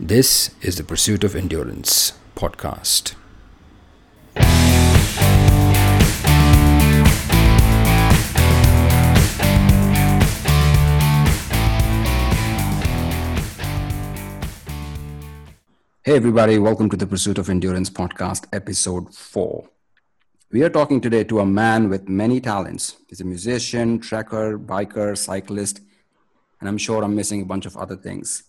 This is the Pursuit of Endurance podcast. Hey, everybody, welcome to the Pursuit of Endurance podcast, episode four. We are talking today to a man with many talents. He's a musician, trekker, biker, cyclist, and I'm sure I'm missing a bunch of other things.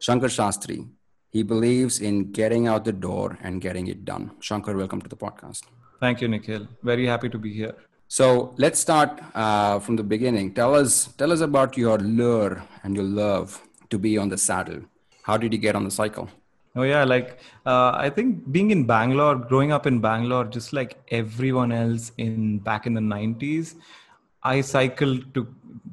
Shankar Shastry. He believes in getting out the door and getting it done. Shankar, welcome to the podcast. Thank you, Nikhil. Very happy to be here. So let's start uh, from the beginning. Tell us, tell us about your lure and your love to be on the saddle. How did you get on the cycle? Oh yeah, like uh, I think being in Bangalore, growing up in Bangalore, just like everyone else in back in the '90s, I cycled to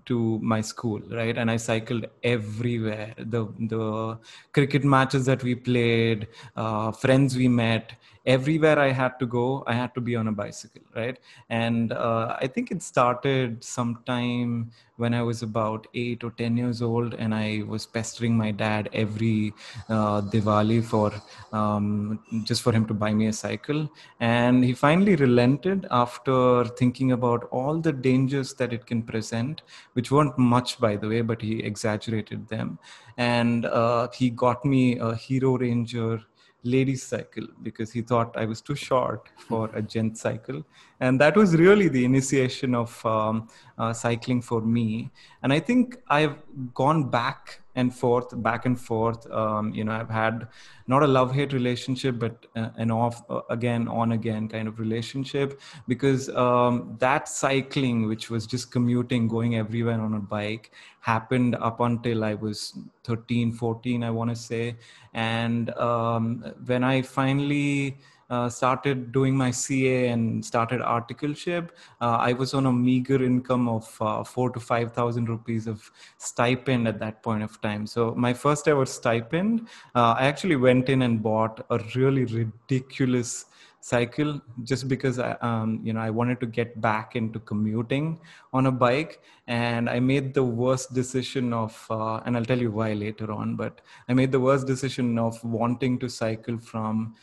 to my school, right? And I cycled everywhere. The the cricket matches that we played, uh, friends we met, everywhere I had to go, I had to be on a bicycle, right? And uh, I think it started sometime when I was about eight or 10 years old, and I was pestering my dad every uh, Diwali for um, just for him to buy me a cycle. And he finally relented after thinking about all the dangers that it can present, which weren't much, by the way, but he exaggerated them. And uh, he got me a Hero Ranger ladies cycle because he thought I was too short for a gent cycle. And that was really the initiation of um, uh, cycling for me. And I think I've gone back and forth, back and forth. Um, you know, I've had not a love hate relationship, but uh, an off uh, again, on again kind of relationship because um, that cycling, which was just commuting, going everywhere on a bike, happened up until I was 13, 14, I want to say. And um, when I finally uh, started doing my CA and started articleship, uh, I was on a meager income of uh, four to five thousand rupees of stipend at that point of time. So my first ever stipend, uh, I actually went in and bought a really ridiculous cycle just because I, um, you know I wanted to get back into commuting on a bike, and I made the worst decision of, uh, and I'll tell you why later on. But I made the worst decision of wanting to cycle from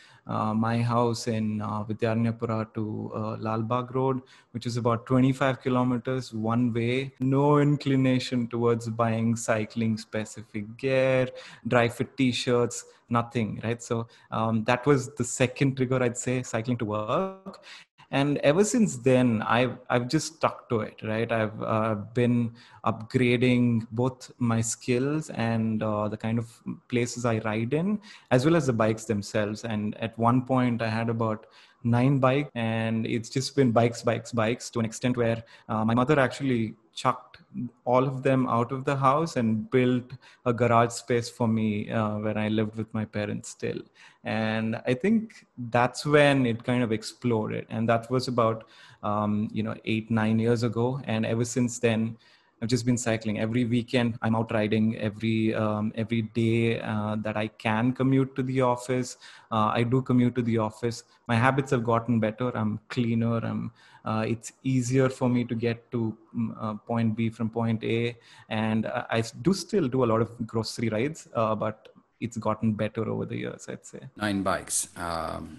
my house in uh, Vidyaranyapura to uh, Lalbagh Road, which is about 25 kilometers one way. No inclination towards buying cycling specific gear, dry fit t-shirts, nothing, right? So um, that was the second trigger, I'd say, cycling to work and ever since then i've i've just stuck to it right? I've uh, been upgrading both my skills and uh, the kind of places i ride in as well as the bikes themselves. And at one point i had about nine bikes and it's just been bikes bikes bikes to an extent where uh, my mother actually chucked all of them out of the house and built a garage space for me uh, when I lived with my parents still. And I think that's when it kind of exploded. And that was about, um, you know, eight, nine years ago. And ever since then, I've just been cycling every weekend. I'm out riding every um, every day uh, that I can commute to the office. Uh, I do commute to the office. My habits have gotten better. I'm cleaner. I'm uh, it's easier for me to get to mm, uh, point B from point A. And I do still do a lot of grocery rides, uh, but it's gotten better over the years, I'd say. Nine bikes. Um,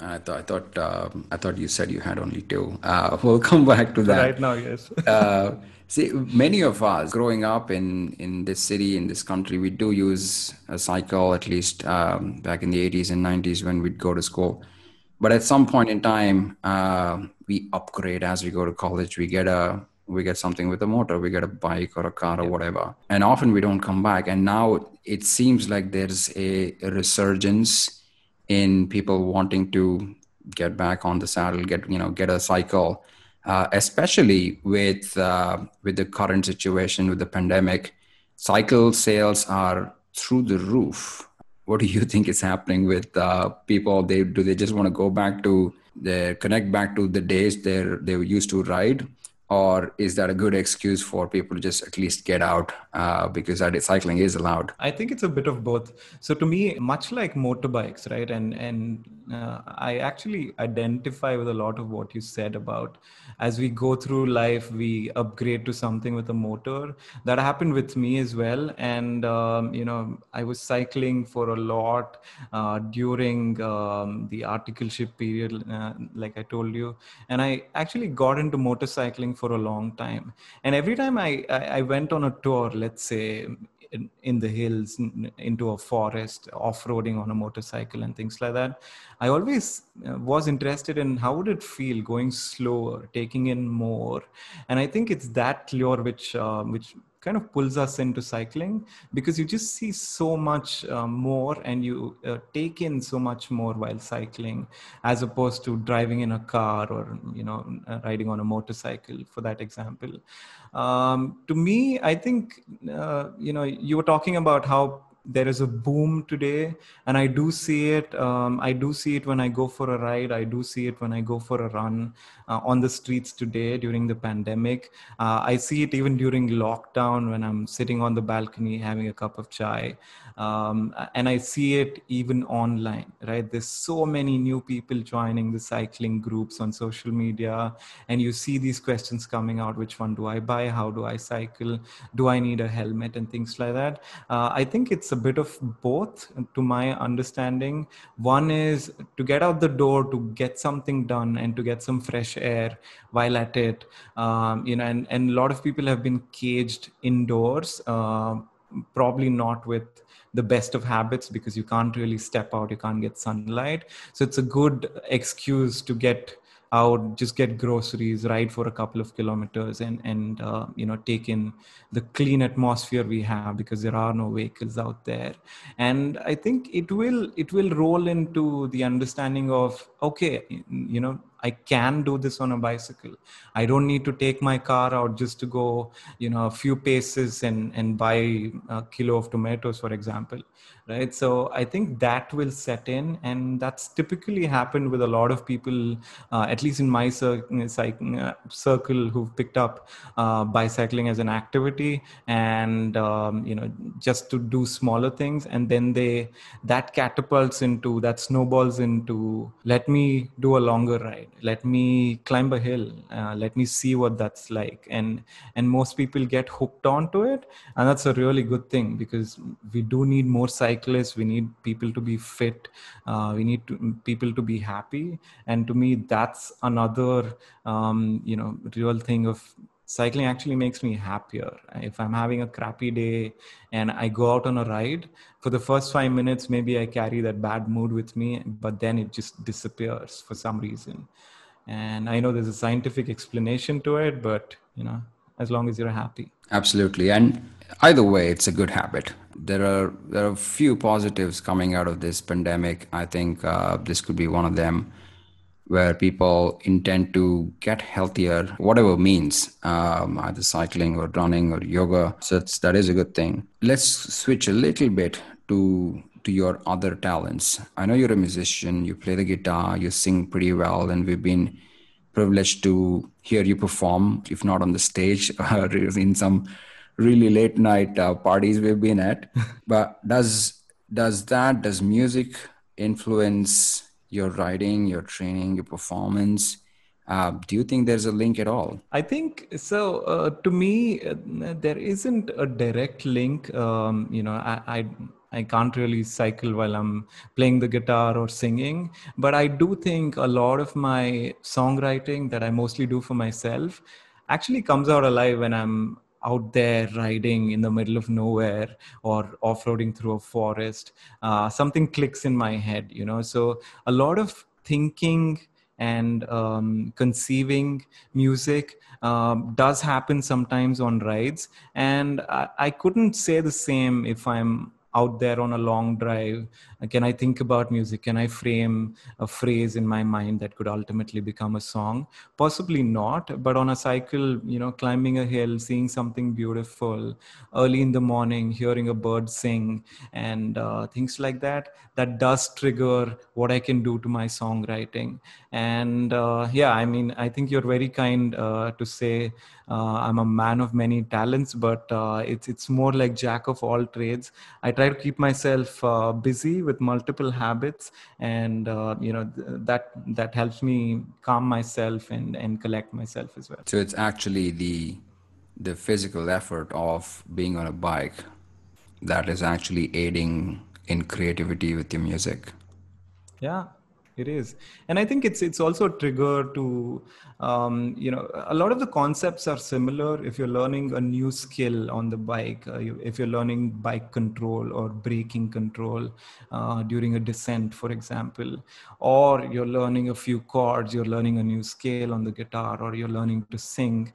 I thought I thought um, I thought you said you had only two. Uh, we'll come back to that right now. Yes. uh, see, many of us growing up in in this city in this country, we do use a cycle at least um, back in the 80s and 90s when we'd go to school but at some point in time uh, we upgrade as we go to college we get a we get something with a motor we get a bike or a car or whatever and often we don't come back and now it seems like there's a, a resurgence in people wanting to get back on the saddle get you know get a cycle uh, especially with uh, with the current situation with the pandemic. Cycle sales are through the roof. What do you think is happening with uh, people? They do they just want to go back to the connect back to the days they they used to ride or is that a good excuse for people to just at least get out uh, because cycling is allowed? I think it's a bit of both. So to me much like motorbikes right and and uh, i actually identify with a lot of what you said about as we go through life we upgrade to something with a motor. That happened with me as well. And um, you know i was cycling for a lot uh, during um, the articleship period uh, like i told you. And i actually got into motorcycling for a long time. And every time I, I, went on a tour, let's say in, in the hills, into a forest, off-roading on a motorcycle and things like that, I always uh, was interested in how would it feel going slower, taking in more. And I think it's that lure which, uh, which kind of pulls us into cycling because you just see so much uh, more and you uh, take in so much more while cycling as opposed to driving in a car or you know uh, riding on a motorcycle for that example. Um, to me i think uh, you know you were talking about how there is a boom today and i do see it um, i do see it when i go for a ride. I do see it when i go for a run uh, on the streets today during the pandemic. Uh, i see it even during lockdown when i'm sitting on the balcony having a cup of chai. Um, and i see it even online right? There's so many new people joining the cycling groups on social media and you see these questions coming out which one do i buy? How do i cycle? Do i need a helmet? And things like that. Uh, i think it's a bit of both to my understanding. One is to get out the door to get something done and to get some fresh air while at it. Um, you know and, and a lot of people have been caged indoors uh, probably not with the best of habits because you can't really step out you can't get sunlight. So it's a good excuse to get out just get groceries ride for a couple of kilometers and and uh, you know take in the clean atmosphere we have because there are no vehicles out there. And i think it will it will roll into the understanding of okay you know I can do this on a bicycle. I don't need to take my car out just to go, you know, a few paces and, and buy a kilo of tomatoes, for example. Right. So I think that will set in. And that's typically happened with a lot of people, uh, at least in my cir- uh, circle, who've picked up uh, bicycling as an activity and, um, you know, just to do smaller things. And then they, that catapults into, that snowballs into, let me do a longer ride let me climb a hill uh, let me see what that's like. And and most people get hooked onto it and that's a really good thing because we do need more cyclists. We need people to be fit uh, we need to, people to be happy. And to me that's another um, you know real thing of cycling actually makes me happier. If i'm having a crappy day and i go out on a ride for the first 5 minutes maybe i carry that bad mood with me but then it just disappears for some reason. And i know there's a scientific explanation to it but you know as long as you're happy. Absolutely. And either way it's a good habit. There are there are a few positives coming out of this pandemic. I think uh, this could be one of them where people intend to get healthier, whatever means, um, either cycling or running or yoga. So that is a good thing. Let's switch a little bit to to your other talents. I know you're a musician, you play the guitar, you sing pretty well, and we've been privileged to hear you perform, if not on the stage, or in some really late night uh, parties we've been at. but does does that does music influence your writing, your training, your performance? Uh, do you think there's a link at all? I think so. Uh, to me, uh, there isn't a direct link. Um, you know, I, I I can't really cycle while I'm playing the guitar or singing. But I do think a lot of my songwriting that I mostly do for myself actually comes out alive when I'm out there riding in the middle of nowhere or off-roading through a forest uh, something clicks in my head you know? So a lot of thinking and um, conceiving music um, does happen sometimes on rides. And I, I, couldn't say the same if i'm out there on a long drive. Can i think about music? Can i frame a phrase in my mind that could ultimately become a song? Possibly not but on a cycle you know climbing a hill seeing something beautiful early in the morning hearing a bird sing and uh, things like that that does trigger what i can do to my songwriting. And uh, yeah i mean i think you're very kind uh, to say uh, i'm a man of many talents but uh, it's it's more like jack of all trades. I try to keep myself uh, busy with multiple habits and uh, you know th- that that helps me calm myself and and collect myself as well. So it's actually the the physical effort of being on a bike that is actually aiding in creativity with your music. Yeah it is. And i think it's it's also a trigger to um, you know a lot of the concepts are similar if you're learning a new skill on the bike uh, you, if you're learning bike control or braking control uh, during a descent for example or you're learning a few chords you're learning a new scale on the guitar or you're learning to sing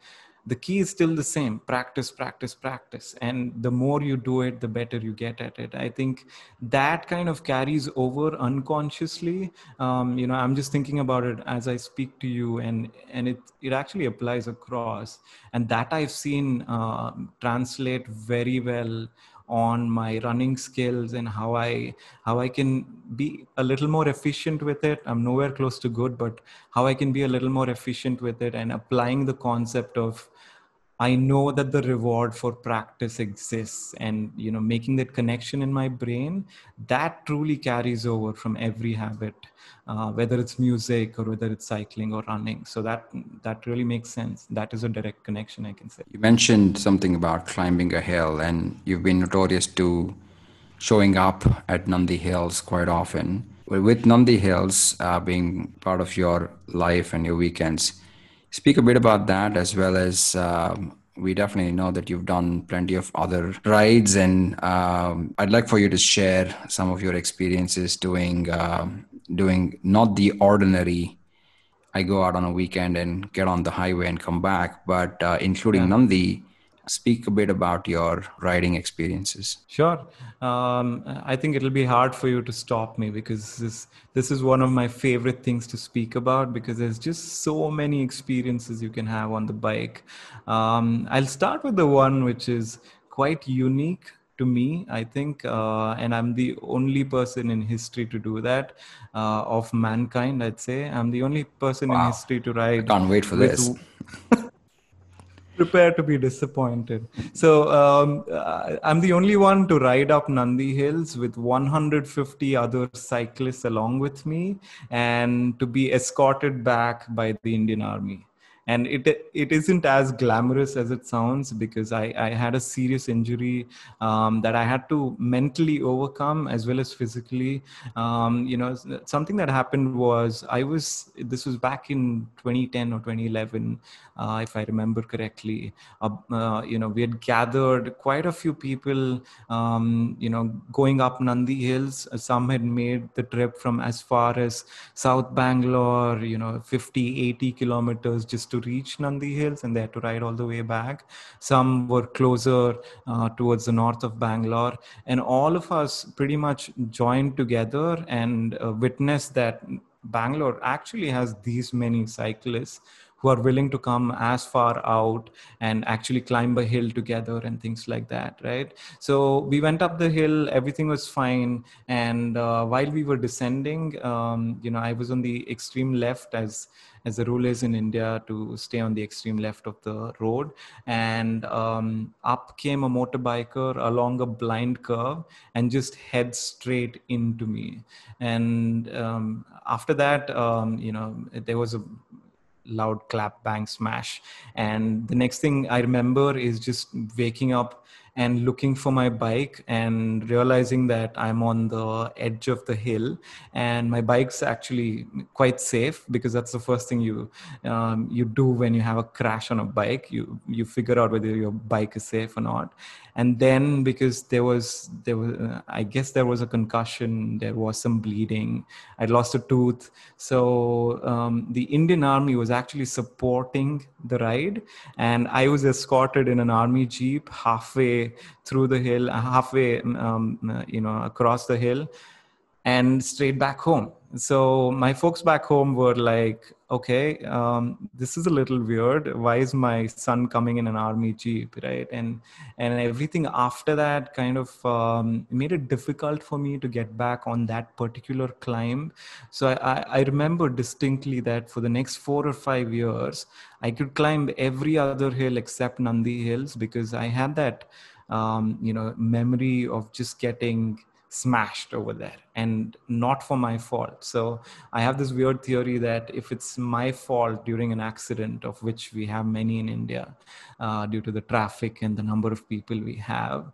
the key is still the same practice practice practice. And the more you do it the better you get at it. I think that kind of carries over unconsciously. Um, you know i'm just thinking about it as i speak to you and and it it actually applies across. And that i've seen uh, translate very well on my running skills and how i how i can be a little more efficient with it. I'm nowhere close to good but how i can be a little more efficient with it and applying the concept of i know that the reward for practice exists and you know making that connection in my brain that truly carries over from every habit uh, whether it's music or whether it's cycling or running. So that that really makes sense. That is a direct connection, I can say. You mentioned something about climbing a hill, and you've been notorious to showing up at Nandi Hills quite often. With Nandi Hills uh, being part of your life and your weekends, speak a bit about that as well as. Um, we definitely know that you've done plenty of other rides and um, i'd like for you to share some of your experiences doing um, doing not the ordinary I go out on a weekend and get on the highway and come back, but uh, including yeah. Nandi, speak a bit about your riding experiences. Sure. Um, I think it'll be hard for you to stop me because this this is one of my favorite things to speak about because there's just so many experiences you can have on the bike. Um, I'll start with the one which is quite unique to me, I think, uh, and I'm the only person in history to do that uh, of mankind. I'd say I'm the only person wow. in history to ride. I can't wait for this. prepare to be disappointed. So um, I'm the only one to ride up Nandi Hills with 150 other cyclists along with me, and to be escorted back by the Indian Army and it it isn't as glamorous as it sounds because I, I had a serious injury um, that I had to mentally overcome as well as physically. Um, you know, something that happened was I was this was back in 2010 or 2011, uh, if I remember correctly. Uh, uh, you know, we had gathered quite a few people. Um, you know, going up Nandi Hills. Some had made the trip from as far as South Bangalore. You know, 50, 80 kilometers just to reach Nandi Hills and they had to ride all the way back. Some were closer uh, towards the north of Bangalore. And all of us pretty much joined together and uh, witnessed that Bangalore actually has these many cyclists who are willing to come as far out and actually climb a hill together and things like that right so we went up the hill everything was fine and uh, while we were descending um, you know i was on the extreme left as as the rule is in India to stay on the extreme left of the road. And um, up came a motorbiker along a blind curve and just head straight into me. And um, after that, um, you know, there was a loud clap bang smash and the next thing i remember is just waking up and looking for my bike and realizing that I'm on the edge of the hill. And my bike's actually quite safe because that's the first thing you um, you do when you have a crash on a bike. You you figure out whether your bike is safe or not and then because there was there was uh, I guess there was a concussion there was some bleeding I lost a tooth. So um, the Indian army was actually supporting the ride. And i was escorted in an army jeep halfway through the hill halfway um, you know across the hill and straight back home. So my folks back home were like okay um, this is a little weird. Why is my son coming in an army jeep right? And and everything after that kind of um, made it difficult for me to get back on that particular climb. So I, I remember distinctly that for the next four or five years i could climb every other hill except nandi hills because i had that um, you know memory of just getting smashed over there and not for my fault. So i have this weird theory that if it's my fault during an accident of which we have many in india uh, due to the traffic and the number of people we have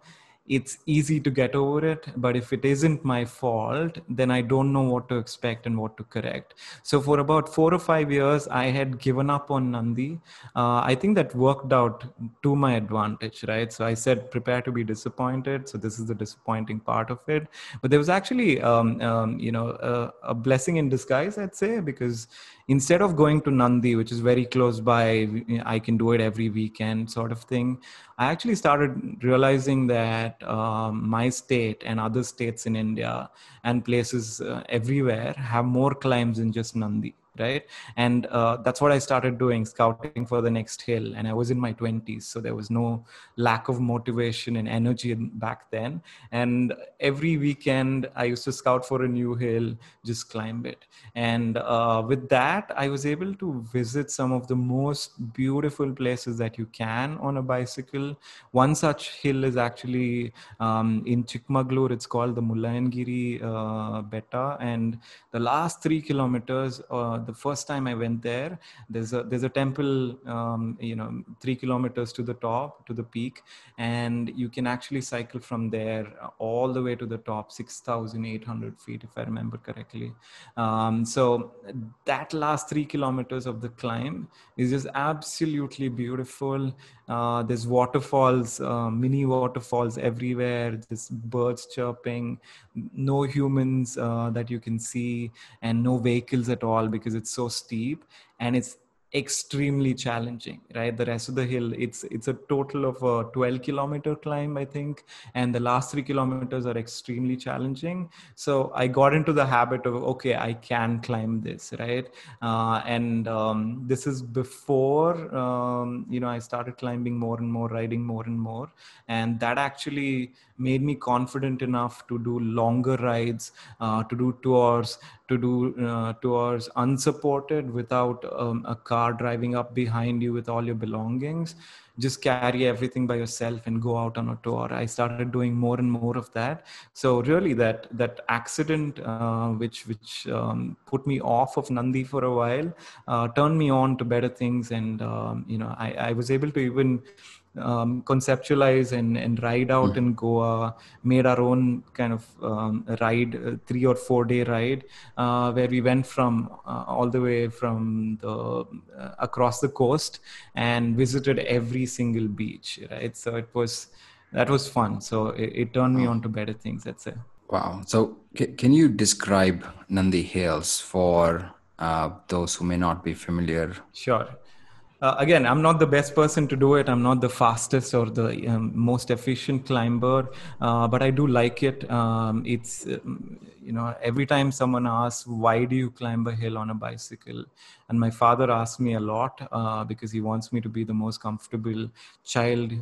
it's easy to get over it but if it isn't my fault then i don't know what to expect and what to correct. So for about four or five years i had given up on nandi. Uh, i think that worked out to my advantage right? So i said prepare to be disappointed. So this is the disappointing part of it. But there was actually um, um, you know a, a blessing in disguise i'd say because instead of going to Nandi, which is very close by, I can do it every weekend sort of thing. I actually started realizing that um, my state and other states in India and places uh, everywhere have more climbs than just Nandi right? And uh, that's what i started doing scouting for the next hill and i was in my 20s so there was no lack of motivation and energy back then. And every weekend i used to scout for a new hill just climb it. And uh, with that i was able to visit some of the most beautiful places that you can on a bicycle. One such hill is actually um, in chikmagalur. It's called the mullayanagiri uh, betta. And the last three kilometers uh, the first time I went there, there's a there's a temple, um, you know, three kilometers to the top to the peak, and you can actually cycle from there all the way to the top, six thousand eight hundred feet, if I remember correctly. Um, so that last three kilometers of the climb is just absolutely beautiful. Uh, there's waterfalls, uh, mini waterfalls everywhere. There's birds chirping, no humans uh, that you can see, and no vehicles at all because it's so steep and it's extremely challenging right? The rest of the hill it's it's a total of a 12 kilometer climb i think and the last 3 kilometers are extremely challenging. So i got into the habit of okay i can climb this right? Uh, and um, this is before um, you know i started climbing more and more riding more and more. And that actually made me confident enough to do longer rides uh, to do tours to do uh, tours unsupported without um, a car driving up behind you with all your belongings. Just carry everything by yourself and go out on a tour. I started doing more and more of that. So really that that accident uh, which which um, put me off of nandi for a while uh, turned me on to better things. And um, you know I, I was able to even um, conceptualize and, and ride out mm. in Goa, made our own kind of um, ride, uh, three or four day ride, uh, where we went from uh, all the way from the uh, across the coast and visited every single beach. Right, so it was that was fun. So it, it turned me on to better things. Let's say. Wow. So c- can you describe Nandi Hills for uh, those who may not be familiar? Sure uh, again i'm not the best person to do it. I'm not the fastest or the um, most efficient climber uh, but i do like it. Um, it's um, you know every time someone asks why do you climb a hill on a bicycle? And my father asks me a lot uh, because he wants me to be the most comfortable child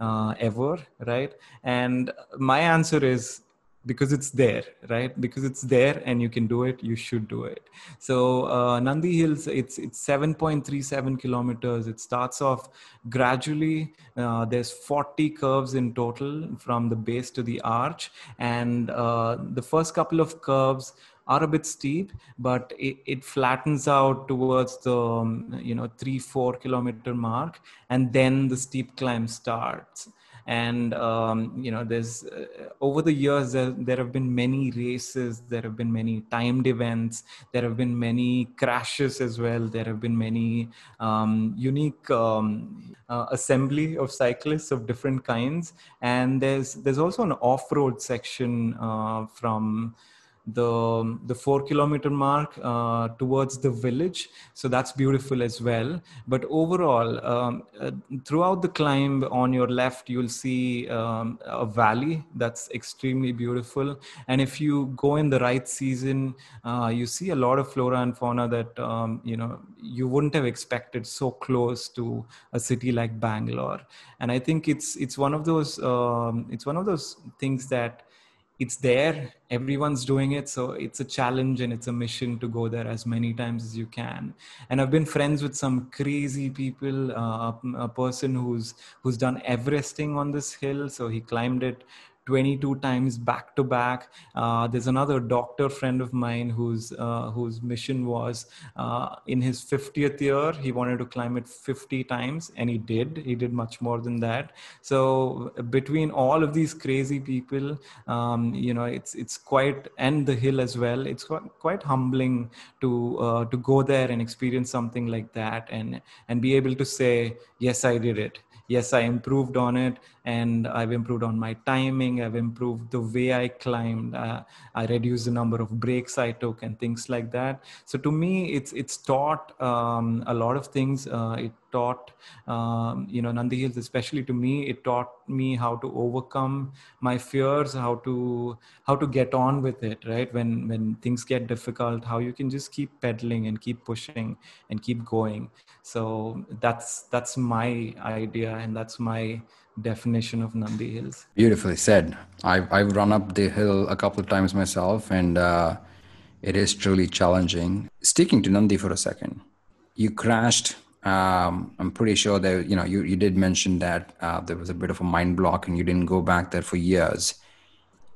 uh, ever right? And my answer is because it's there right? Because it's there and you can do it you should do it. So uh, nandi hills it's it's 7.37 kilometers. It starts off gradually. Uh, there's 40 curves in total from the base to the arch. And uh, the first couple of curves are a bit steep, but it, it flattens out towards the um, you know three four kilometer mark, and then the steep climb starts and um, you know there's uh, over the years there, there have been many races there have been many timed events there have been many crashes as well there have been many um, unique um, uh, assembly of cyclists of different kinds. And there's there's also an off-road section uh, from the the four kilometer mark uh, towards the village. So that's beautiful as well. But overall um, uh, throughout the climb on your left you'll see um, a valley that's extremely beautiful. And if you go in the right season uh, you see a lot of flora and fauna that um, you know you wouldn't have expected so close to a city like bangalore. And i think it's it's one of those um, it's one of those things that it's there everyone's doing it so it's a challenge and it's a mission to go there as many times as you can. And i've been friends with some crazy people uh, a person who's who's done everesting on this hill so he climbed it 22 times back to back. Uh, there's another doctor friend of mine whose uh, whose mission was uh, in his 50th year he wanted to climb it 50 times and he did. He did much more than that. So between all of these crazy people, um, you know, it's it's quite and the hill as well. It's quite, quite humbling to uh, to go there and experience something like that and and be able to say yes, I did it yes i improved on it and i've improved on my timing i've improved the way i climbed uh, i reduced the number of breaks i took and things like that. So to me it's it's taught um, a lot of things uh, it taught um, you know nandi hills especially to me it taught me how to overcome my fears how to how to get on with it right? When when things get difficult how you can just keep pedaling and keep pushing and keep going. So that's that's my idea and that's my definition of Nandi Hills. Beautifully said. I've, I've run up the hill a couple of times myself, and uh, it is truly challenging. Sticking to Nandi for a second, you crashed. Um, I'm pretty sure that you know you, you did mention that uh, there was a bit of a mind block, and you didn't go back there for years,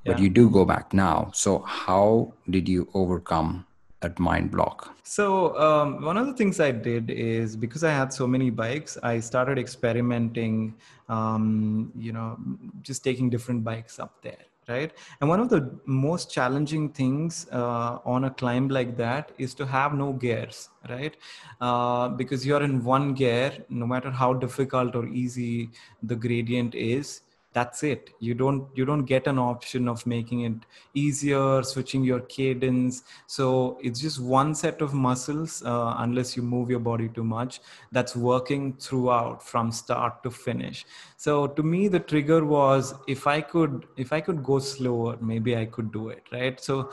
yeah. but you do go back now. So how did you overcome that mind block? So, um, one of the things I did is because I had so many bikes, I started experimenting, um, you know, just taking different bikes up there. Right. And one of the most challenging things uh, on a climb like that is to have no gears, right? Uh, because you're in one gear, no matter how difficult or easy the gradient is, that's it. You don't you don't get an option of making it easier switching your cadence. So it's just one set of muscles uh, unless you move your body too much that's working throughout from start to finish. So to me the trigger was if i could if i could go slower maybe i could do it right? So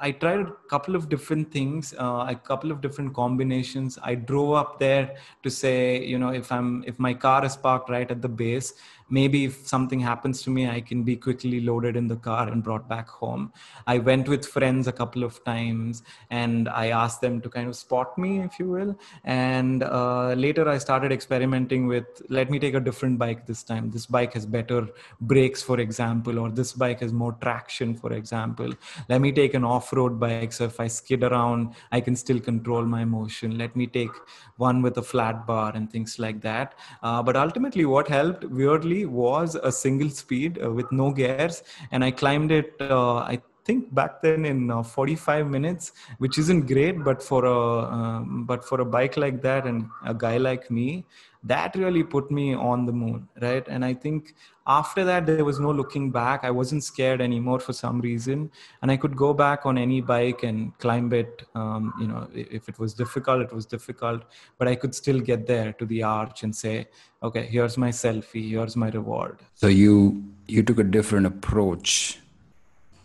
I tried a couple of different things, uh, a couple of different combinations. I drove up there to say, you know, if I'm if my car is parked right at the base, maybe if something happens to me i can be quickly loaded in the car and brought back home. I went with friends a couple of times and i asked them to kind of spot me if you will. And uh, later i started experimenting with let me take a different bike this time. This bike has better brakes for example or this bike has more traction for example. Let me take an off-road bike so if i skid around i can still control my motion. Let me take one with a flat bar and things like that. Uh, but ultimately what helped weirdly was a single speed uh, with no gears, and I climbed it. Uh, I think back then in uh, 45 minutes, which isn't great, but for a um, but for a bike like that and a guy like me, that really put me on the moon, right? And I think after that there was no looking back. I wasn't scared anymore for some reason, and I could go back on any bike and climb it. Um, you know, if it was difficult, it was difficult, but I could still get there to the arch and say, okay, here's my selfie, here's my reward. So you you took a different approach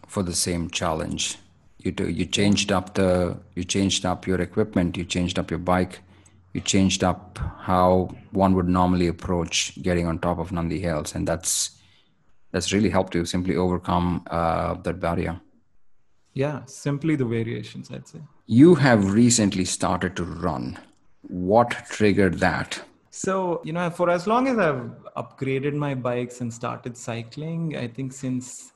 for the same challenge. You do, you changed up the you changed up your equipment, you changed up your bike, you changed up how one would normally approach getting on top of Nandi Hills, and that's that's really helped you simply overcome uh, that barrier. Yeah, simply the variations, I'd say. You have recently started to run. What triggered that? So, you know, for as long as I've upgraded my bikes and started cycling, I think since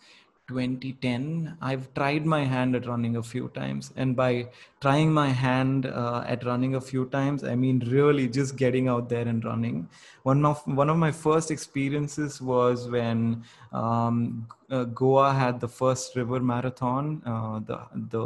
2010 i've tried my hand at running a few times. And by trying my hand uh, at running a few times i mean really just getting out there and running. One of one of my first experiences was when um, uh, goa had the first river marathon. Uh, the the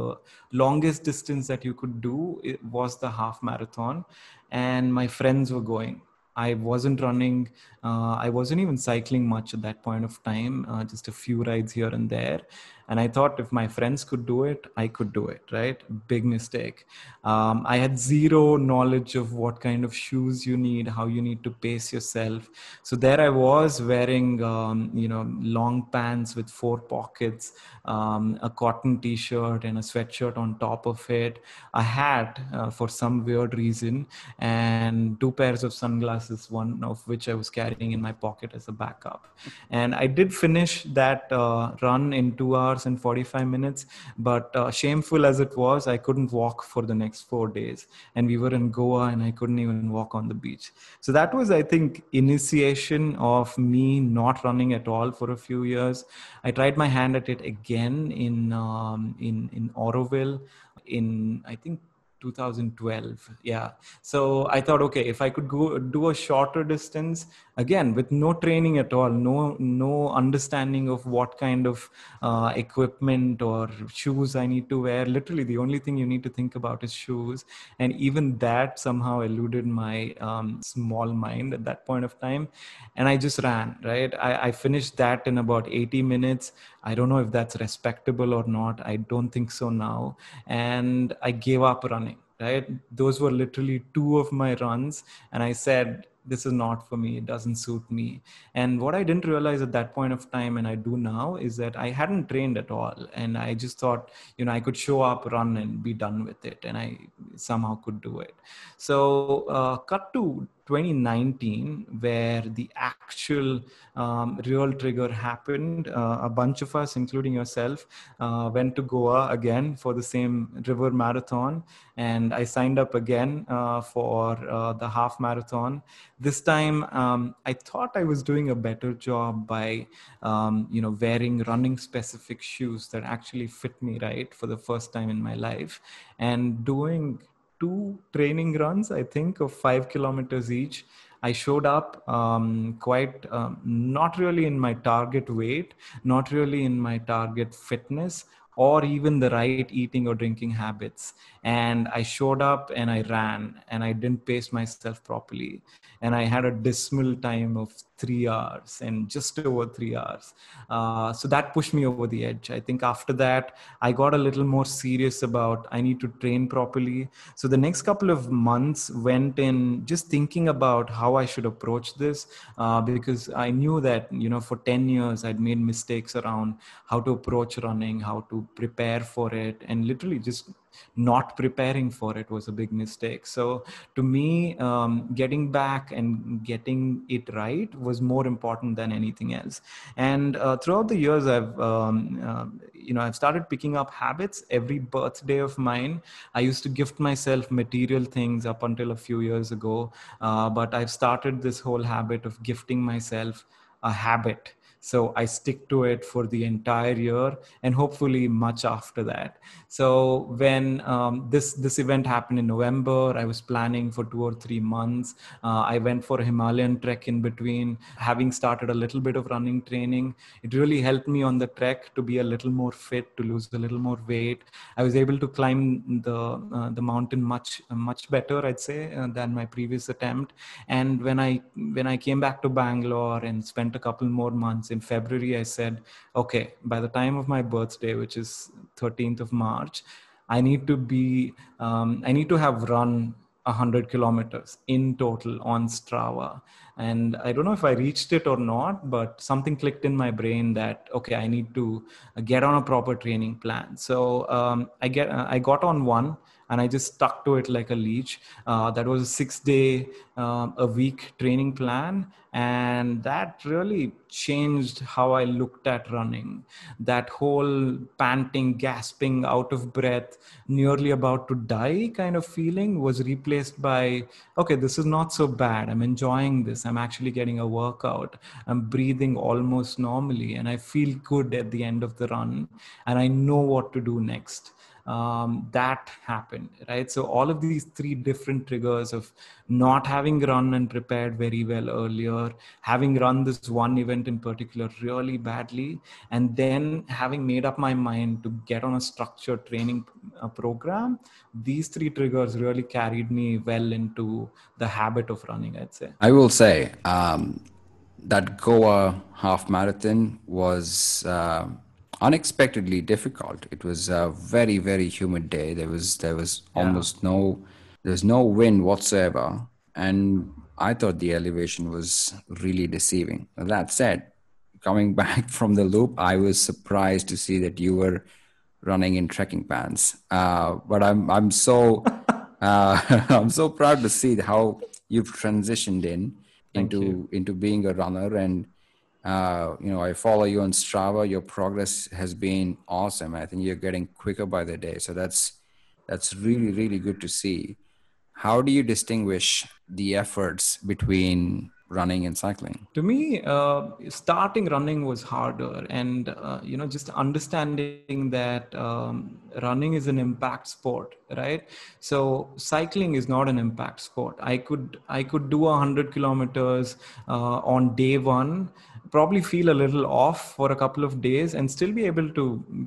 longest distance that you could do was the half marathon. And my friends were going. I wasn't running. Uh, I wasn't even cycling much at that point of time. Uh, just a few rides here and there. and i thought if my friends could do it i could do it right big mistake um, i had zero knowledge of what kind of shoes you need how you need to pace yourself so there i was wearing um, you know long pants with four pockets um, a cotton t-shirt and a sweatshirt on top of it a hat uh, for some weird reason and two pairs of sunglasses one of which i was carrying in my pocket as a backup. And i did finish that uh, run in two hours and 45 minutes but uh, shameful as it was i couldn't walk for the next four days. And we were in goa and i couldn't even walk on the beach. So that was i think initiation of me not running at all for a few years. I tried my hand at it again in um, in in auroville in i think 2012 yeah. So i thought okay if i could go do a shorter distance again with no training at all no no understanding of what kind of uh, equipment or shoes i need to wear literally the only thing you need to think about is shoes. And even that somehow eluded my um, small mind at that point of time. And i just ran right? I, I finished that in about 80 minutes. I don't know if that's respectable or not. I don't think so now. And i gave up running right? Those were literally two of my runs and i said this is not for me. It doesn't suit me. And what i didn't realize at that point of time and i do now is that i hadn't trained at all and i just thought you know i could show up run and be done with it and i somehow could do it. So uh, cut to 2019 where the actual um, real trigger happened uh, a bunch of us including yourself uh, went to goa again for the same river marathon. And i signed up again uh, for uh, the half marathon. This time um, i thought i was doing a better job by um, you know wearing running specific shoes that actually fit me right for the first time in my life. And doing two training runs, I think, of five kilometers each. I showed up um, quite um, not really in my target weight, not really in my target fitness, or even the right eating or drinking habits. And I showed up and I ran and I didn't pace myself properly. And I had a dismal time of three hours and just over three hours. Uh, so that pushed me over the edge. I think after that, I got a little more serious about I need to train properly. So the next couple of months went in just thinking about how I should approach this uh, because I knew that, you know, for 10 years I'd made mistakes around how to approach running, how to prepare for it, and literally just not preparing for it was a big mistake. So to me, um, getting back and getting it right was more important than anything else. And uh, throughout the years, I've um, uh, you know I've started picking up habits. Every birthday of mine, I used to gift myself material things up until a few years ago, uh, but I've started this whole habit of gifting myself a habit so i stick to it for the entire year and hopefully much after that. So when um, this this event happened in november i was planning for two or three months. Uh, i went for a himalayan trek in between. Having started a little bit of running training it really helped me on the trek to be a little more fit to lose a little more weight. I was able to climb the uh, the mountain much much better i'd say uh, than my previous attempt. And when i when i came back to bangalore and spent a couple more months in February, I said, okay, by the time of my birthday, which is 13th of March, I need to be, um, I need to have run 100 kilometers in total on Strava. And I don't know if I reached it or not, but something clicked in my brain that, okay, I need to get on a proper training plan. So um, I get, I got on one and I just stuck to it like a leech. Uh, that was a six day um, a week training plan, and that really changed how I looked at running. That whole panting, gasping, out of breath, nearly about to die kind of feeling was replaced by okay, this is not so bad. I'm enjoying this. I'm actually getting a workout. I'm breathing almost normally, and I feel good at the end of the run, and I know what to do next um, that happened right? So all of these three different triggers of not having run and prepared very well earlier having run this one event in particular really badly and then having made up my mind to get on a structured training uh, program these three triggers really carried me well into the habit of running i'd say. I will say um, that goa half marathon was uh, unexpectedly difficult. It was a very very humid day. There was there was Yeah. almost no there's no wind whatsoever, and I thought the elevation was really deceiving. That said, coming back from the loop, I was surprised to see that you were running in trekking pants. Uh, but I'm I'm so uh, I'm so proud to see how you've transitioned in Thank into you. into being a runner and uh, you know I follow you on Strava. Your progress has been awesome. I think you're getting quicker by the day. So that's that's really really good to see. How do you distinguish the efforts between running and cycling? to me uh, starting running was harder and uh, you know just understanding that um, running is an impact sport right so cycling is not an impact sport i could i could do 100 kilometers uh, on day one probably feel a little off for a couple of days and still be able to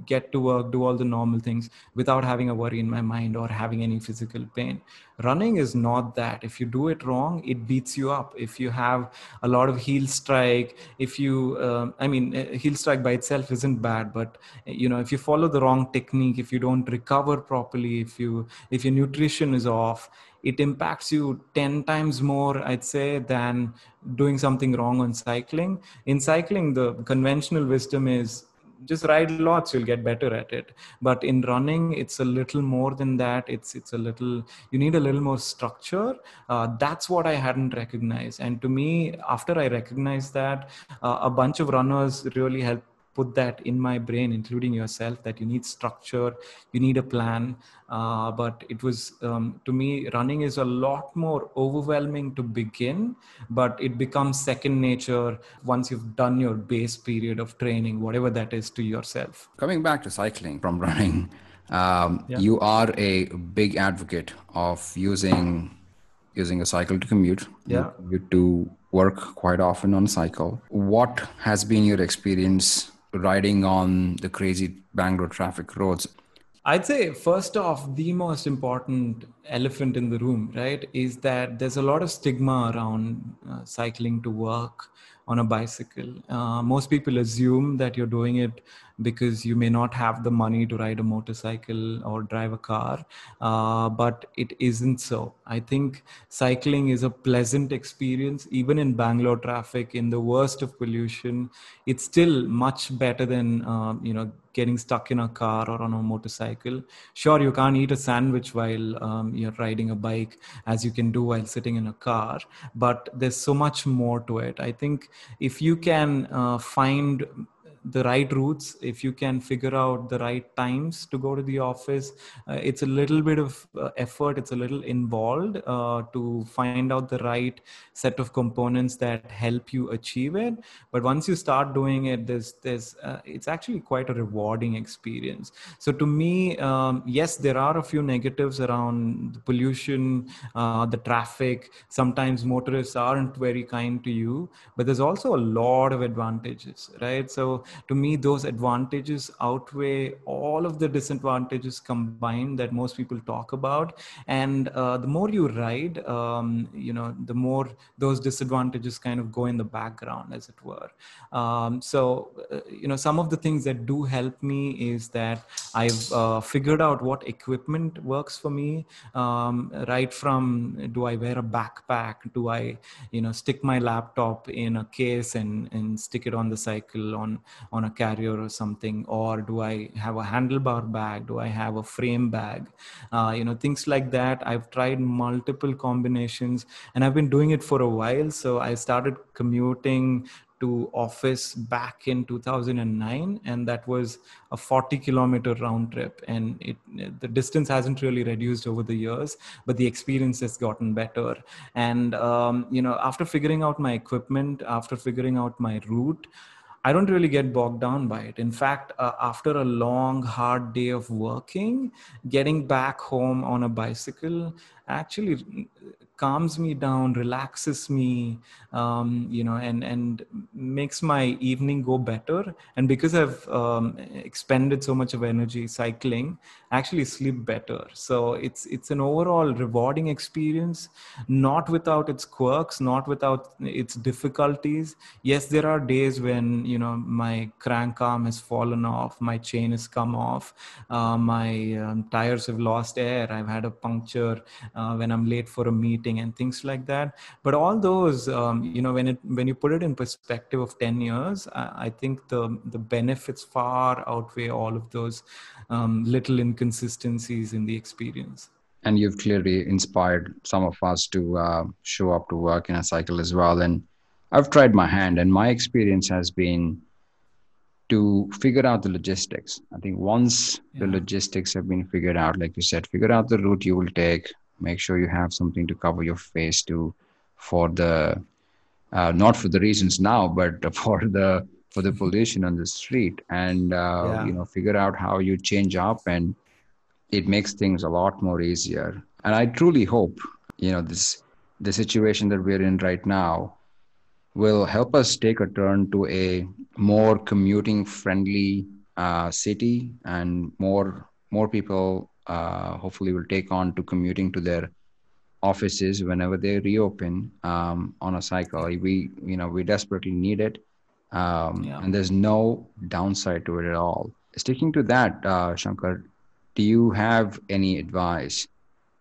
get to work do all the normal things without having a worry in my mind or having any physical pain. Running is not that. If you do it wrong it beats you up. If you have a lot of heel strike if you um, i mean uh, heel strike by itself isn't bad but uh, you know if you follow the wrong technique if you don't recover properly if you if your nutrition is off it impacts you 10 times more i'd say than doing something wrong on cycling. In cycling the conventional wisdom is just ride lots you'll get better at it. But in running it's a little more than that. It's it's a little you need a little more structure. Uh, that's what i hadn't recognized. And to me after i recognized that uh, a bunch of runners really helped put that in my brain including yourself that you need structure you need a plan uh, but it was um, to me running is a lot more overwhelming to begin but it becomes second nature once you've done your base period of training whatever that is to yourself Coming back to cycling from running, um, Yeah. you are a big advocate of using using a cycle to commute. Yeah. You, you do work quite often on a cycle. What has been your experience riding on the crazy Bangalore traffic roads? I'd say, first off, the most important elephant in the room, right, is that there's a lot of stigma around uh, cycling to work on a bicycle. Uh, most people assume that you're doing it because you may not have the money to ride a motorcycle or drive a car, uh, but it isn't so. I think cycling is a pleasant experience, even in Bangalore traffic, in the worst of pollution. It's still much better than, um, you know, getting stuck in a car or on a motorcycle. Sure, you can't eat a sandwich while um, you're riding a bike as you can do while sitting in a car, but there's so much more to it. I think if you can uh, find the right routes if you can figure out the right times to go to the office uh, it's a little bit of uh, effort it's a little involved uh, to find out the right set of components that help you achieve it. But once you start doing it there's there's uh, it's actually quite a rewarding experience. So to me um, yes there are a few negatives around the pollution uh, the traffic. Sometimes motorists aren't very kind to you but there's also a lot of advantages right? So to me those advantages outweigh all of the disadvantages combined that most people talk about. And uh, the more you ride um, you know the more those disadvantages kind of go in the background as it were. Um, so uh, you know some of the things that do help me is that i've uh, figured out what equipment works for me. Um, right from do i wear a backpack? Do i you know stick my laptop in a case and and stick it on the cycle on on a carrier or something or do i have a handlebar bag? Do i have a frame bag? Uh, you know things like that. I've tried multiple combinations and i've been doing it for a while. So i started commuting to office back in 2009 and that was a 40 kilometer round trip. And it the distance hasn't really reduced over the years but the experience has gotten better. And um, you know after figuring out my equipment after figuring out my route I don't really get bogged down by it. In fact, uh, after a long, hard day of working, getting back home on a bicycle actually calms me down relaxes me um, you know and and makes my evening go better. And because i've um, expended so much of energy cycling I actually sleep better. So it's it's an overall rewarding experience not without its quirks not without its difficulties. Yes there are days when you know my crank arm has fallen off my chain has come off uh, my um, tires have lost air i've had a puncture uh, when i'm late for a meeting and things like that. But all those um, you know when it when you put it in perspective of 10 years i, I think the the benefits far outweigh all of those um, little inconsistencies in the experience. And you've clearly inspired some of us to uh, show up to work in a cycle as well. And i've tried my hand and my experience has been to figure out the logistics. I think once yeah. the logistics have been figured out like you said figure out the route you will take. Make sure you have something to cover your face to for the uh, not for the reasons now but for the for the pollution on the street and uh, yeah. you know figure out how you change up and it makes things a lot more easier and i truly hope you know this the situation that we're in right now will help us take a turn to a more commuting friendly uh, city and more more people uh, hopefully will take on to commuting to their offices whenever they reopen um, on a cycle we you know we desperately need it um, yeah. and there's no downside to it at all sticking to that uh, shankar do you have any advice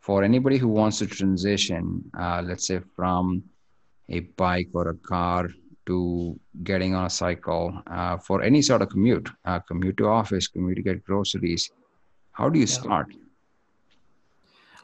for anybody who wants to transition uh, let's say from a bike or a car to getting on a cycle uh, for any sort of commute, uh, commute to office, commute to get groceries. How do you yeah. start?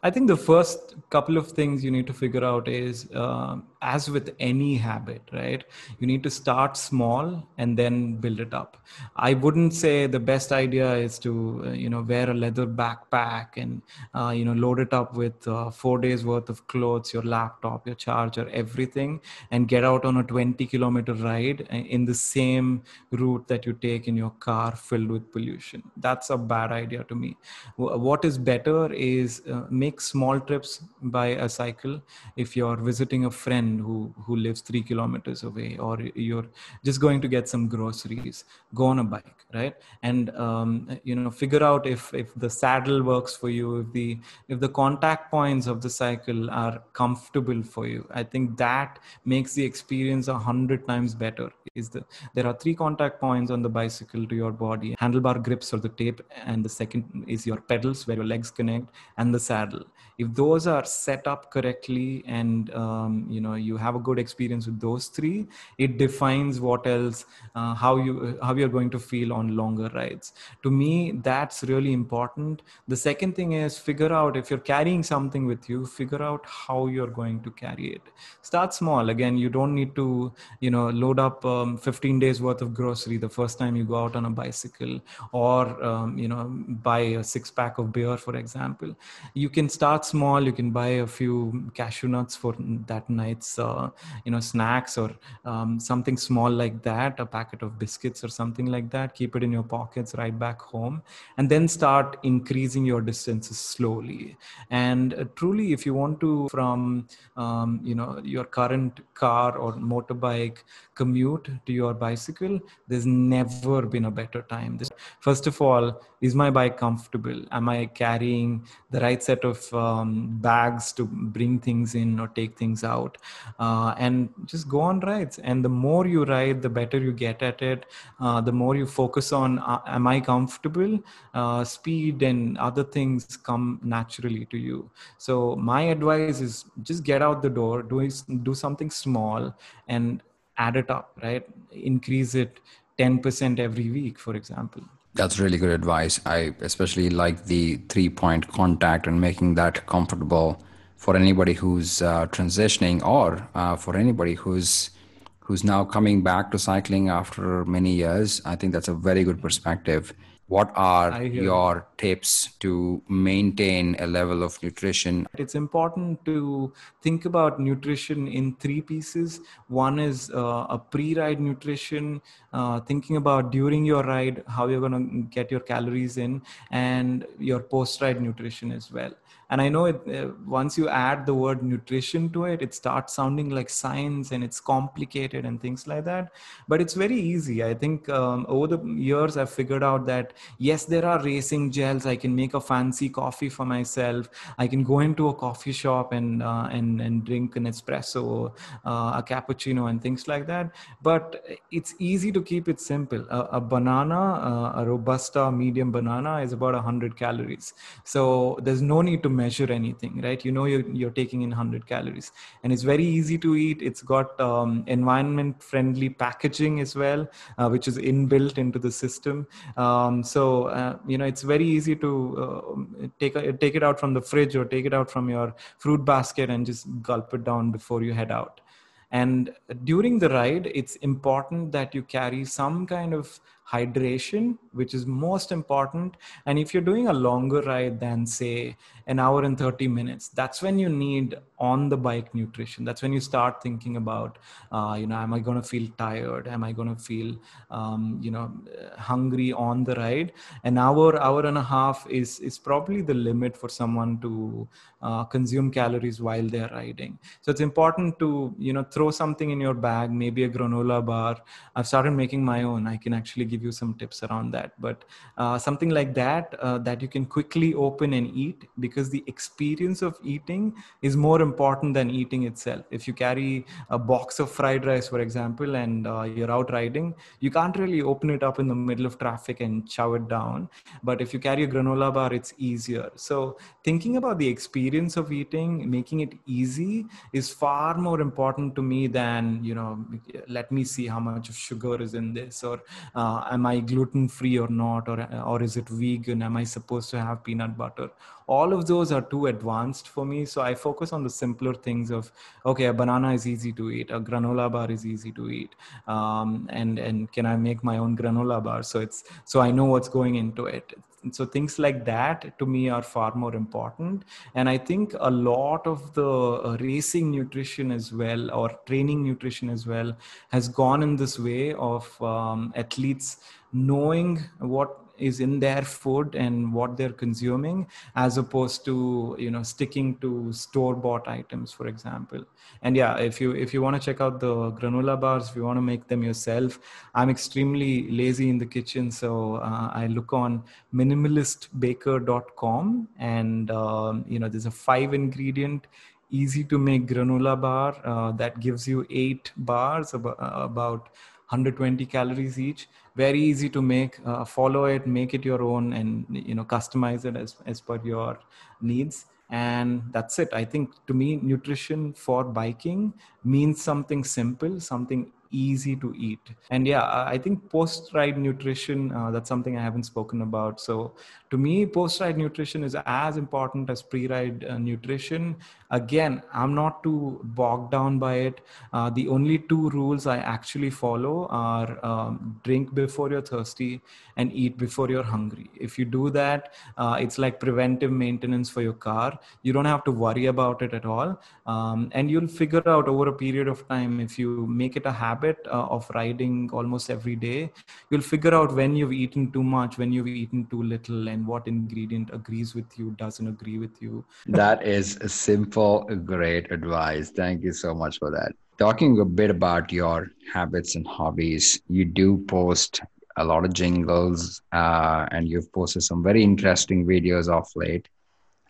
I think the first couple of things you need to figure out is, uh, as with any habit, right? You need to start small and then build it up. I wouldn't say the best idea is to, uh, you know, wear a leather backpack and, uh, you know, load it up with uh, four days worth of clothes, your laptop, your charger, everything, and get out on a 20 kilometer ride uh, in the same route that you take in your car filled with pollution. That's a bad idea to me. What is better is uh, make make small trips by a cycle if you're visiting a friend who who lives 3 kilometers away or you're just going to get some groceries go on a bike right? And um, you know figure out if if the saddle works for you if the if the contact points of the cycle are comfortable for you. I think that makes the experience a hundred times better. Is the there are three contact points on the bicycle to your body handlebar grips or the tape and the second is your pedals where your legs connect and the saddle. If those are set up correctly and um, you know you have a good experience with those three it defines what else uh, how you how you're going to feel on longer rides. To me that's really important. The second thing is figure out if you're carrying something with you figure out how you're going to carry it. Start small. Again you don't need to you know load up um, 15 days worth of grocery the first time you go out on a bicycle or um, you know buy a six pack of beer for example. You can start small. You can buy a few cashew nuts for that night's uh, you know snacks or um, something small like that a packet of biscuits or something like that keep it in your pockets right back home and then start increasing your distances slowly. And uh, truly if you want to from um, you know your current car or motorbike commute to your bicycle there's never been a better time. First of all is my bike comfortable? Am i carrying the right set of um, bags to bring things in or take things out uh, and just go on rides. And the more you ride the better you get at it. Uh, the more you focus on uh, am i comfortable? Uh, speed and other things come naturally to you. So my advice is just get out the door do, do something small and add it up right? Increase it 10% every week for example. That's really good advice. I especially like the three point contact and making that comfortable for anybody who's uh, transitioning or uh, for anybody who's who's now coming back to cycling after many years. I think that's a very good perspective. What are your tips to maintain a level of nutrition? It's important to think about nutrition in three pieces. One is uh, a pre ride nutrition, uh, thinking about during your ride how you're going to get your calories in, and your post ride nutrition as well and i know it, uh, once you add the word nutrition to it it starts sounding like science and it's complicated and things like that but it's very easy i think um, over the years i've figured out that yes there are racing gels i can make a fancy coffee for myself. I can go into a coffee shop and uh, and and drink an espresso uh, a cappuccino and things like that. But it's easy to keep it simple. A, a banana uh, a robusta medium banana is about 100 calories. So there's no need to measure anything right? You know you're, you're taking in 100 calories. And it's very easy to eat. It's got um, environment friendly packaging as well uh, which is inbuilt into the system. Um, so uh, you know it's very easy to uh, take a, take it out from the fridge or take it out from your fruit basket and just gulp it down before you head out. And during the ride it's important that you carry some kind of hydration, which is most important. And if you're doing a longer ride than, say, an hour and 30 minutes, that's when you need on the bike nutrition. That's when you start thinking about, uh, you know, am I going to feel tired? Am I going to feel, um, you know, hungry on the ride? An hour, hour and a half is, is probably the limit for someone to uh, consume calories while they're riding. So it's important to, you know, throw something in your bag, maybe a granola bar. I've started making my own. I can actually give you some tips around that. But uh, something like that uh, that you can quickly open and eat because the experience of eating is more important than eating itself. If you carry a box of fried rice for example and uh, you're out riding you can't really open it up in the middle of traffic and chow it down. But if you carry a granola bar it's easier. So thinking about the experience of eating making it easy is far more important to me than you know let me see how much of sugar is in this or uh, am i gluten free or not? Or or is it vegan? Am i supposed to have peanut butter? All of those are too advanced for me. So i focus on the simpler things of okay a banana is easy to eat a granola bar is easy to eat um, and and can i make my own granola bar? So it's so i know what's going into it so things like that to me are far more important. And i think a lot of the uh, racing nutrition as well or training nutrition as well has gone in this way of um, athletes knowing what is in their food and what they're consuming as opposed to you know sticking to store bought items for example. And yeah if you if you want to check out the granola bars if you want to make them yourself i'm extremely lazy in the kitchen so uh, i look on minimalistbaker.com and um, you know there's a five ingredient easy to make granola bar uh, that gives you eight bars about, uh, about 120 calories each very easy to make uh, follow it make it your own and you know customize it as, as per your needs. And that's it. I think to me nutrition for biking means something simple something easy to eat. And yeah i think post ride nutrition uh, that's something i haven't spoken about. So to me post ride nutrition is as important as pre ride uh, nutrition again i'm not too bogged down by it. Uh, the only two rules i actually follow are um, drink before you're thirsty and eat before you're hungry. If you do that uh, it's like preventive maintenance for your car. You don't have to worry about it at all. Um, and you'll figure out over a period of time if you make it a habit uh, of riding almost every day you'll figure out when you've eaten too much when you've eaten too little and what ingredient agrees with you doesn't agree with you. That is a simple great advice. Thank you so much for that. Talking a bit about your habits and hobbies, you do post a lot of jingles uh, and you've posted some very interesting videos of late.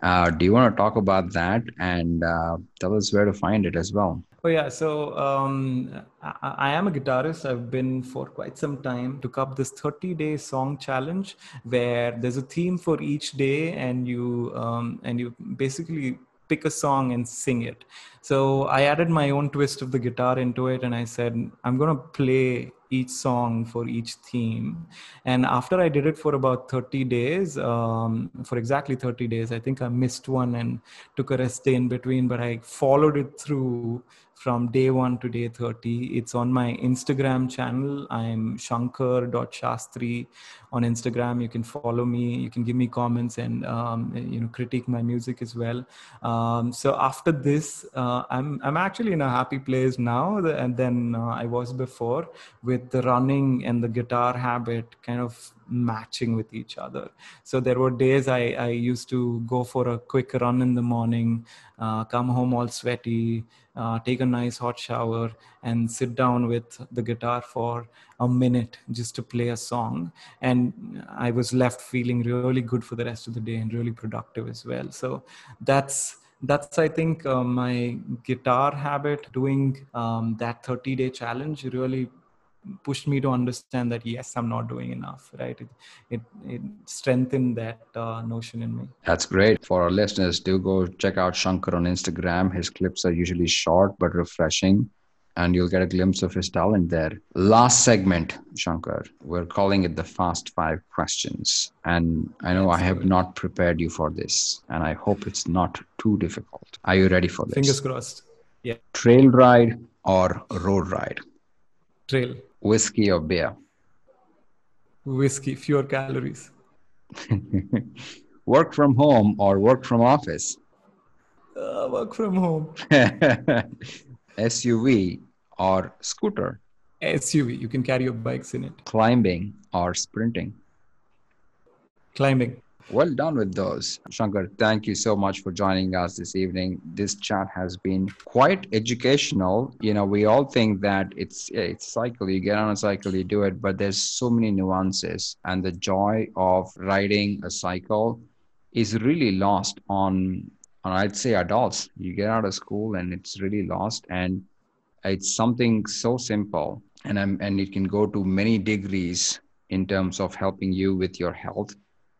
Uh, do you want to talk about that and uh, tell us where to find it as well? Oh yeah, so um, I, I, am a guitarist. I've been for quite some time. Took up this 30-day song challenge where there's a theme for each day, and you um, and you basically pick a song and sing it. So I added my own twist of the guitar into it, and I said, I'm going to play each song for each theme and after i did it for about 30 days um, for exactly 30 days i think i missed one and took a rest day in between but i followed it through from day one to day 30. It's on my Instagram channel. I'm shankar.shastry on Instagram. You can follow me. You can give me comments and um, you know critique my music as well. Um, so after this, uh, I'm I'm actually in a happy place now, and then uh, I was before with the running and the guitar habit kind of matching with each other. So there were days I, I used to go for a quick run in the morning, uh, come home all sweaty, uh, take a nice hot shower, and sit down with the guitar for a minute just to play a song. And I was left feeling really good for the rest of the day and really productive as well. So that's that's i think uh, my guitar habit doing um, that 30 day challenge really pushed me to understand that yes i'm not doing enough right? It it, it strengthened that uh, notion in me. That's great. For our listeners do go check out shankar on instagram. His clips are usually short but refreshing and you'll get a glimpse of his talent there. Last segment shankar. We're calling it the fast five questions. And i know i have not prepared you for this and i hope it's not too difficult. Are you ready for this? Fingers crossed. Yeah. Trail ride or road ride? Trail Whiskey or beer? Whiskey, fewer calories. work from home or work from office? Uh, work from home. SUV or scooter? SUV. You can carry your bikes in it. Climbing or sprinting? Climbing. Well done with those. Shankar, thank you so much for joining us this evening. This chat has been quite educational. You know, we all think that it's it's cycle, you get on a cycle, you do it, but there's so many nuances and the joy of riding a cycle is really lost on on I'd say adults. You get out of school and it's really lost and it's something so simple and I'm, and it can go to many degrees in terms of helping you with your health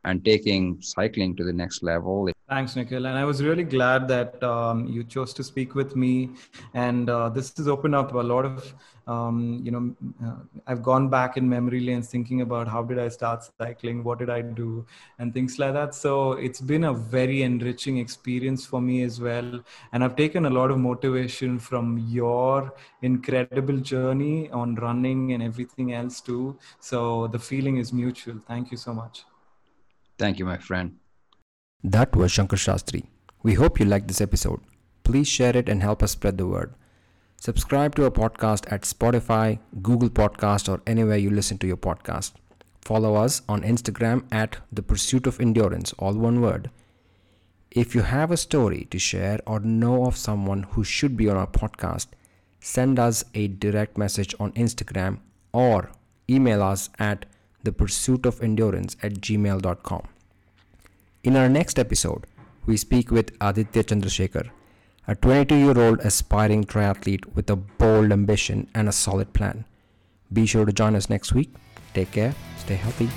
and taking cycling to the next level. Thanks, Nikhil. And I was really glad that um, you chose to speak with me. And uh, this has opened up a lot of, um, you know, uh, I've gone back in memory lanes thinking about how did I start cycling? What did I do? And things like that. So it's been a very enriching experience for me as well. And I've taken a lot of motivation from your incredible journey on running and everything else too. So the feeling is mutual. Thank you so much. Thank you, my friend. That was Shankar Shastry. We hope you liked this episode. Please share it and help us spread the word. Subscribe to our podcast at Spotify, Google Podcast, or anywhere you listen to your podcast. Follow us on Instagram at The Pursuit of Endurance, all one word. If you have a story to share or know of someone who should be on our podcast, send us a direct message on Instagram or email us at thepursuitofendurance at gmail.com. In our next episode, we speak with Aditya Chandrasekhar, a 22 year old aspiring triathlete with a bold ambition and a solid plan. Be sure to join us next week. Take care, stay healthy.